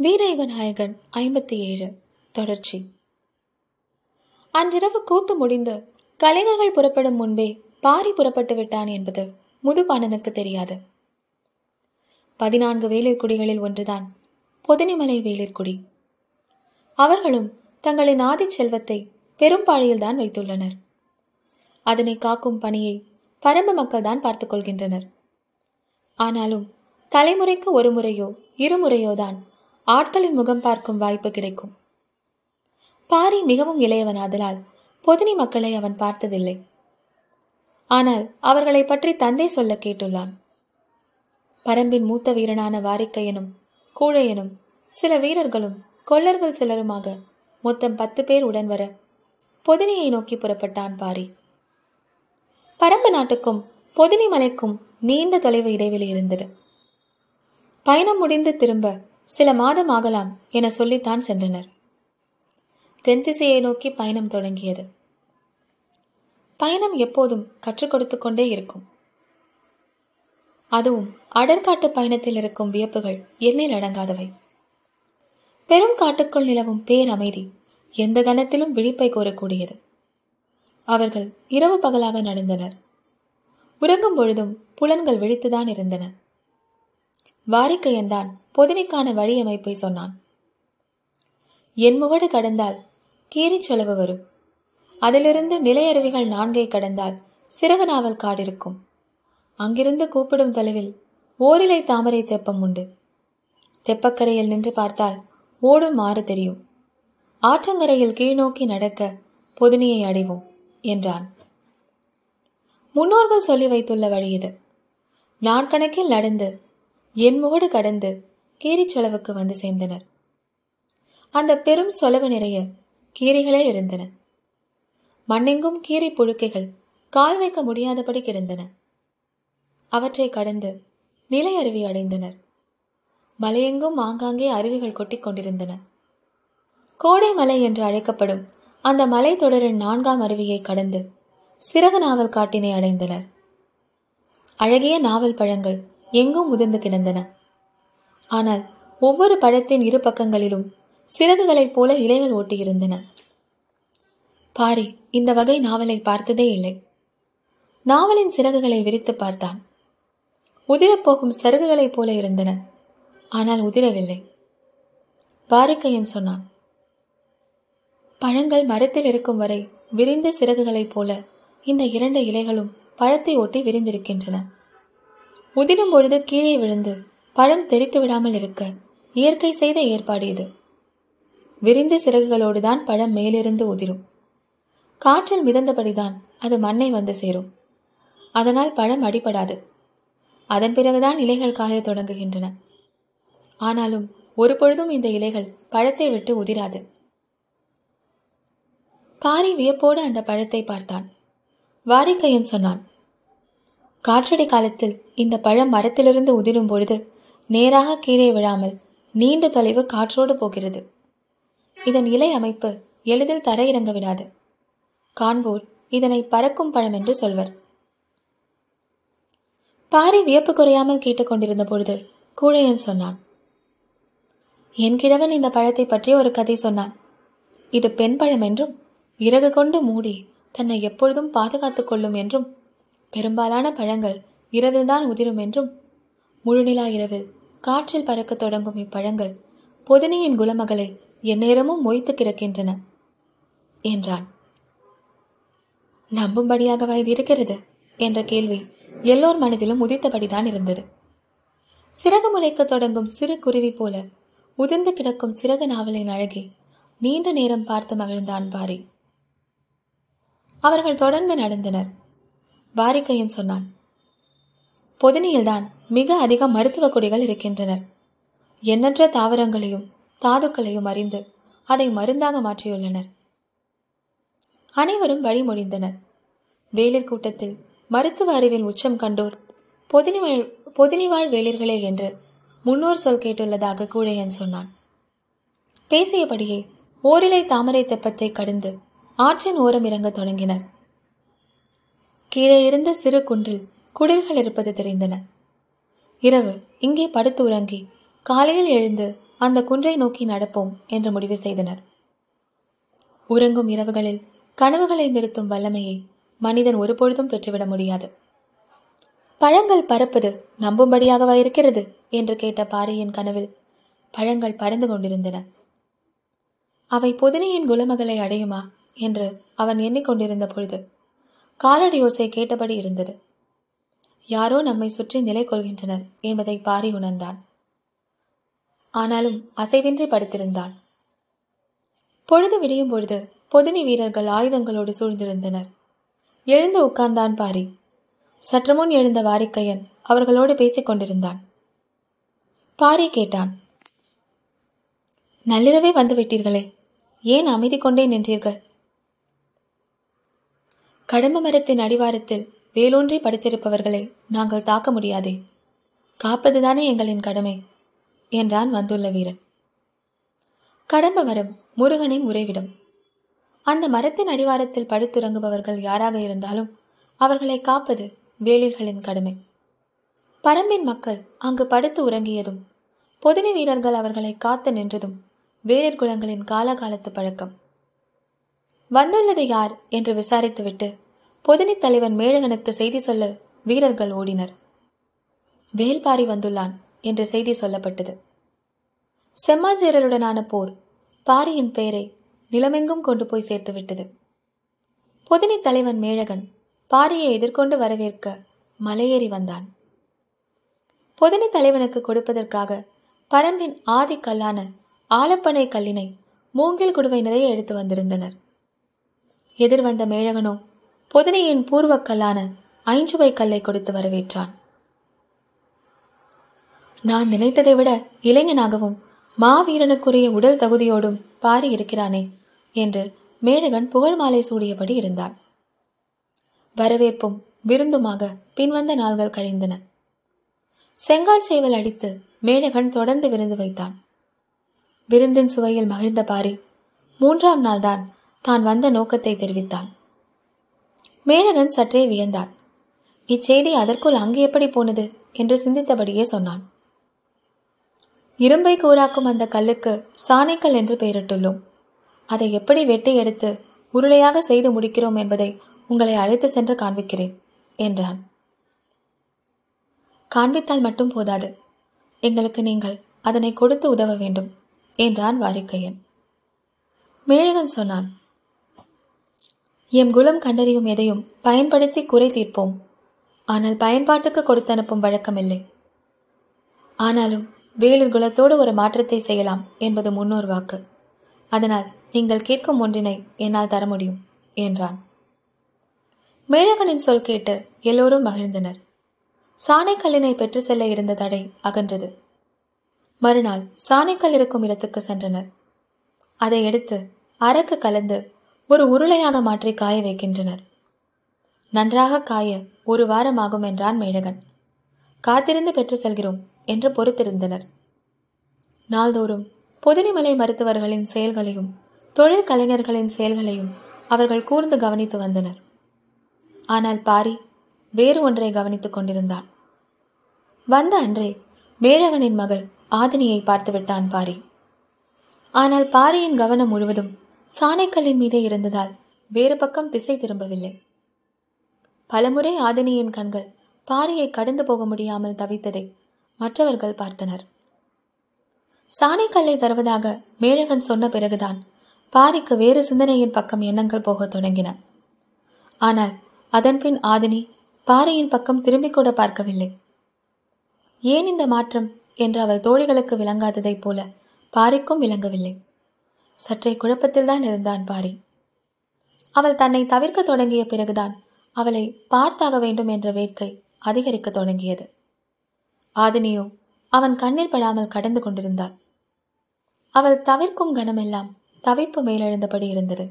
வீரயுக நாயகன் ஐம்பத்தி ஏழு தொடர்ச்சி. அன்றிரவு கூத்து முடிந்து கலைஞர்கள் புறப்படும் முன்பே பாரி புறப்பட்டு விட்டான் என்பது முதுபாணனுக்கு தெரியாது. பதினான்கு வேலிற்குடிகளில் ஒன்றுதான் பொதினிமலை வேலிற்குடி. அவர்களும் தங்களின் ஆதி செல்வத்தை பெரும்பாழியில்தான் வைத்துள்ளனர். அதனை காக்கும் பணியை பரம்பு மக்கள்தான் பார்த்துக் கொள்கின்றனர். ஆனாலும் தலைமுறைக்கு ஒரு முறையோ இருமுறையோதான் ஆட்களின் முகம் பார்க்கும் வாய்ப்பு கிடைக்கும். பாரி மிகவும் இளையவன் ஆதலால் பொதினி மக்களை அவன் பார்த்ததில்லை. ஆனால் அவர்களை பற்றி தந்தை சொல்ல கேட்டுள்ளான். பரம்பின் மூத்த வீரனான வாரிக்கையனும் கூழையனும் சில வீரர்களும் கொல்லர்கள் சிலருமாக மொத்தம் பத்து பேர் உடன் வர பொதினியை நோக்கி புறப்பட்டான் பாரி. பரம்பு நாட்டுக்கும் பொதினி மலைக்கும் நீண்ட தொலைவு இடைவெளி இருந்தது. பயணம் முடிந்து திரும்ப சில மாதம் ஆகலாம் என சொல்லித்தான் சென்றனர். தென் திசையை நோக்கி பயணம் தொடங்கியது. பயணம் எப்போதும் கற்றுக் கொடுத்து கொண்டே இருக்கும். அதுவும் அடற்காட்டு பயணத்தில் இருக்கும் வியப்புகள் எண்ணில் அடங்காதவை. பெரும் காட்டுக்குள் நிலவும் பேர் அமைதி எந்த கணத்திலும் விழிப்பை கோரக்கூடியது. அவர்கள் இரவு பகலாக நடந்தனர். உறங்கும் பொழுதும் புலன்கள் விழித்துதான் இருந்தன. வாரிக்கையன்தான் பொதினைக்கான வழியமைப்பை சொன்னான். என் முகடு கடந்தால் கீரி செலவு வரும். அதிலிருந்து நிலையருவிகள் நான்கை கடந்தால் சிறகு நாவல் காடு இருக்கும். அங்கிருந்து கூப்பிடும் தொலைவில் ஓரிலை தாமரை தெப்பம் உண்டு. தெப்பக்கரையில் நின்று பார்த்தால் ஓடும் ஆறு தெரியும். ஆற்றங்கரையில் கீழ்நோக்கி நடக்க பொதினியை அடைவோம் என்றான். முன்னோர்கள் சொல்லி வைத்துள்ள வழி இது. நாட்கணக்கில் நடந்து என் முகடு கடந்து கீரிச்செலவுக்கு வந்து சேர்ந்தனர். அந்த பெரும் சொலவு நிறைய கீரிகளே இருந்தன. மண்ணெங்கும் கீரை புழுக்கைகள் கால் வைக்க முடியாதபடி கிடந்தன. அவற்றை கடந்து நிலை அருவி அடைந்தனர். மலையெங்கும் ஆங்காங்கே அருவிகள் கொட்டிக் கொண்டிருந்தன. கோடை மலை என்று அழைக்கப்படும் அந்த மலை தொடரின் நான்காம் அருவியை கடந்து சிறகு நாவல் காட்டினை அடைந்தனர். அழகிய நாவல் பழங்கள் எங்கும் உதிர்ந்து கிடந்தன. ஆனால் ஒவ்வொரு பழத்தின் இரு பக்கங்களிலும் சிறகுகளைப் போல இலைகள் ஓட்டியிருந்தன பாரி இந்த வகை நாவலை பார்த்ததே இல்லை. நாவலின் சிறகுகளை விரித்து பார்த்தான். உதிரப்போகும் சருகுகளைப் போல இருந்தன ஆனால் உதிரவில்லை. பாரிக்கையன் சொன்னான் பழங்கள் மரத்தில் இருக்கும் வரை விரிந்த சிறகுகளைப் போல இந்த இரண்டு இலைகளும் பழத்தை ஒட்டி விரிந்திருக்கின்றன. உதிரும் பொழுது கீழே விழுந்து பழம் தெரித்து விடாமல் இருக்க. இயற்கை செய்த ஏற்பாடு இது. விரிந்த சிறகுகளோடு தான் பழம் மேலிருந்து உதிரும். காற்றில் மிதந்தபடிதான் அது மண்ணை வந்து சேரும். அதனால் பழம் அடிபடாது. அதன் பிறகுதான் இலைகள் காயத் தொடங்குகின்றன. ஆனாலும் ஒரு பொழுதும் இந்த இலைகள் பழத்தை விட்டு உதிராது. பாரி வியப்போடு அந்த பழத்தை பார்த்தான். வாரிக்கையன் சொன்னான் காற்றடி காலத்தில் இந்த பழம் மரத்திலிருந்து உதிரும் பொழுது நேராக கீழே விழாமல் நீண்ட தொலைவு காற்றோடு போகிறது. இதன் இலை அமைப்பு எளிதில் தரையிறங்க விடாது. காண்போர் இதனை பறக்கும் பழம் என்று சொல்வர். பாரி வியப்பு குறையாமல் கேட்டுக்கொண்டிருந்த பொழுது கூழையன் சொன்னான் என் கிழவன் இந்த பழத்தை பற்றி ஒரு கதை சொன்னான். இது பெண் பழம் என்றும் இறகு கொண்டு மூடி தன்னை எப்பொழுதும் பாதுகாத்துக் கொள்ளும் என்றும் பெரும்பாலான பழங்கள் இரவில்தான் உதிரும் என்றும் முழுநிலா இரவில் காற்றில் பறக்க தொடங்கும் இப்பழங்கள் பொதினியின் குலமகளை எந்நேரமும் மொய்த்து கிடக்கின்றன என்றான். நம்பும்படியாக வயது இருக்கிறது என்ற கேள்வி எல்லோர் மனதிலும் உதித்தபடிதான் இருந்தது. சிறகு முளைக்க தொடங்கும் சிறு குருவி போல உதிர்ந்து கிடக்கும் சிறகு நாவலின் அழகை நீண்ட நேரம் பார்த்து மகிழ்ந்தான் பாரி அவர்கள் தொடர்ந்து நடந்தனர். பாரிக்கையன் சொன்னான் பொதினியில்தான் மிக அதிக மருத்துவ கொடிகள் இருக்கின்றனர் எண்ணற்ற தாவரங்களையும் தாதுக்களையும் அறிந்து அதை மருந்தாக மாற்றியுள்ளனர். அனைவரும் வழிமொழிந்தனர். வேலிர் கூட்டத்தில் மருத்துவ அறிவில் உச்சம் கண்டோர் பொதினிவாழ் பொதினிவாழ் வேலிர்களே என்று முன்னோர் சொல் கேட்டுள்ளதாக கூழையன் சொன்னான். பேசியபடியே ஓரிலை தாமரை தெப்பத்தை கடந்து ஆற்றின் ஓரம் இறங்க தொடங்கினர். கீழே இருந்த சிறு குன்றில் குடில்கள் இருப்பது தெரிந்தன. இரவு இங்கே படுத்து உறங்கி காலையில் எழுந்து அந்த குன்றை நோக்கி நடப்போம் என்று முடிவு செய்தனர். உறங்கும் இரவுகளில் கனவுகளை நிறுத்தும் வல்லமையை மனிதன் ஒருபொழுதும் பெற்றுவிட முடியாது. பழங்கள் பறப்பது நம்பும்படியாகவா இருக்கிறது? என்று கேட்ட பாரியின் கனவில் பழங்கள் பறந்து கொண்டிருந்தன. அவை பொதினியின் குலமகளை அடையுமா? என்று அவன் எண்ணிக்கொண்டிருந்த பொழுது காலடி யோசை கேட்டபடி இருந்தது. யாரோ நம்மை சுற்றி நிலை கொள்கின்றனர் என்பதை பாரி உணர்ந்தான் ஆனாலும் அசைவின்றி படுத்திருந்தான் பொழுது விடியும் பொழுது பொதினி வீரர்கள் ஆயுதங்களோடு சூழ்ந்திருந்தனர். எழுந்து உட்கார்ந்தான் பாரி. சற்று முன் எழுந்த வாரிக்கையன் அவர்களோடு பேசிக் கொண்டிருந்தான். பாரி கேட்டான் நள்ளிரவே வந்துவிட்டீர்களே. ஏன் அமைதி கொண்டே நின்றீர்கள்? கடம்ப மரத்தின் அடிவாரத்தில் வேலூன்றி படுத்திருப்பவர்களை நாங்கள் தாக்க முடியாதே. காப்பதுதானே எங்களின் கடமை என்றான் வந்துள்ள வீரன். கடம்ப மரம் முருகனின் உறைவிடம். அந்த மரத்தின் அடிவாரத்தில் படுத்துறங்குபவர்கள் யாராக இருந்தாலும் அவர்களை காப்பது வேளிர்களின் கடமை. பரம்பின் மக்கள் அங்கு படுத்து உறங்கியதும் பொதினி வீரர்கள் அவர்களை காத்து நின்றதும் வேளிர் குலங்களின் காலகாலத்து பழக்கம். வந்துள்ளது யார் என்று விசாரித்துவிட்டு பொதினி தலைவன் மேழகனுக்கு செய்தி சொல்ல வீரர்கள் ஓடினர். வேல்பாரி வந்துள்ளான் என்று செய்தி சொல்லப்பட்டது. செம்மாஞ்சேரலுடனான போர் பாரியின் பெயரை நிலமெங்கும் கொண்டு போய் சேர்த்துவிட்டது பொதினி தலைவன் மேழகன் பாரியை எதிர்கொண்டு வரவேற்க மலையேறி வந்தான். பொதினி தலைவனுக்கு கொடுப்பதற்காக பரம்பின் ஆதி கல்லான ஆலப்பனை கல்லினை மூங்கில் குடுவை நிறைய எடுத்து வந்திருந்தனர். எதிர் வந்த மேழகனோ பொதினையின் பூர்வக்கல்லான ஐஞ்சுவை கல்லை கொடுத்து வரவேற்றான். நான் நினைத்ததை விட இளைஞனாகவும் மாவீரனுக்குரிய உடல் தகுதியோடும் பாரி இருக்கிறானே என்று மேழகன் புகழ் மாலை சூடியபடி இருந்தான். வரவேற்பும் விருந்துமாக பின்வந்த நாள்கள் கழிந்தன. செங்கால் சேவல் அடித்து மேடகன் தொடர்ந்து விருந்து வைத்தான். விருந்தின் சுவையில் மகிழ்ந்த பாரி மூன்றாம் நாள்தான் தான் வந்த நோக்கத்தை தெரிவித்தான். மேழகன் சற்றே வியந்தான் இச்செய்தி அதற்குள் அங்கு எப்படி போனது? என்று சிந்தித்தபடியே சொன்னான். இரும்பை கூறாக்கும் அந்த கல்லுக்கு சாணைக்கல் என்று பெயரிட்டுள்ளோம். அதை எப்படி வெட்டி எடுத்து உருளையாக செய்து முடிக்கிறோம் என்பதை உங்களை அழைத்து சென்று காண்பிக்கிறேன் என்றான். காண்பித்தால் மட்டும் போதாது. எங்களுக்கு நீங்கள் அதனை கொடுத்து உதவ வேண்டும் என்றான் வாரிக்கையன். மேழகன் சொன்னான் எம் குலம் கண்டறியும் எதையும் பயன்படுத்தி குறை தீர்ப்போம். ஆனால் பயன்பாட்டுக்கு கொடுத்து அனுப்பும் வழக்கமில்லை. ஆனாலும் வேலூர் குலத்தோடு ஒரு மாற்றத்தை செய்யலாம் என்பது முன்னோர் வாக்கு. அதனால் நீங்கள் கேட்கும் ஒன்றினை என்னால் தர முடியும் என்றான். மேழகனின் சொல் கேட்டு எல்லோரும் மகிழ்ந்தனர். சாணைக்கல்லினை பெற்று செல்ல இருந்த தடை அகன்றது. மறுநாள் சாணைக்கல் இருக்கும் இடத்துக்கு சென்றனர். அதை எடுத்து அரக்கு கலந்து ஒரு உருளையாக மாற்றி காய வைக்கின்றனர். நன்றாக காய ஒரு வாரம் ஆகும் என்றான் மேழகன் காத்திருந்து பெற்று செல்கிறோம் என்று பொறுத்திருந்தனர். நாள்தோறும் பொதினிமலை மருத்துவர்களின் செயல்களையும் தொழில் கலைஞர்களின் செயல்களையும் அவர்கள் கூர்ந்து கவனித்து வந்தனர். ஆனால் பாரி வேறு ஒன்றை கவனித்துக் கொண்டிருந்தான். வந்த அன்றே மேழகனின் மகள் ஆதினியை பார்த்து விட்டான் பாரி. ஆனால் பாரியின் கவனம் முழுவதும் சாணைக்கல்லின் மீதே இருந்ததால் வேறு பக்கம் திசை திரும்பவில்லை. பலமுறை ஆதினியின் கண்கள் பாரியை கடந்து போக முடியாமல் தவித்ததை மற்றவர்கள் பார்த்தனர். சாணைக்கல்லை தருவதாக மேழகன் சொன்ன பிறகுதான் பாரிக்கு வேறு சிந்தனையின் பக்கம் எண்ணங்கள் போகத் தொடங்கின. ஆனால் அதன்பின் ஆதினி பாறையின் பக்கம் திரும்பிக் கூட பார்க்கவில்லை. ஏன் இந்த மாற்றம் என்று அவள் தோழிகளுக்கு விளங்காததைப் போல பாரிக்கும் விளங்கவில்லை. சற்றே குழப்பத்தில்தான் இருந்தான் பாரி. அவள் தன்னை தவிர்க்க தொடங்கிய பிறகுதான் அவளை பார்த்தாக வேண்டும் என்ற வேட்கை அதிகரிக்க தொடங்கியது. ஆதினியோ அவன் கண்ணில் படாமல் கடந்து கொண்டிருந்தாள். அவள் தவிர்க்கும் கணமெல்லாம் தவிப்பு மேலெழுந்தபடி இருந்தது.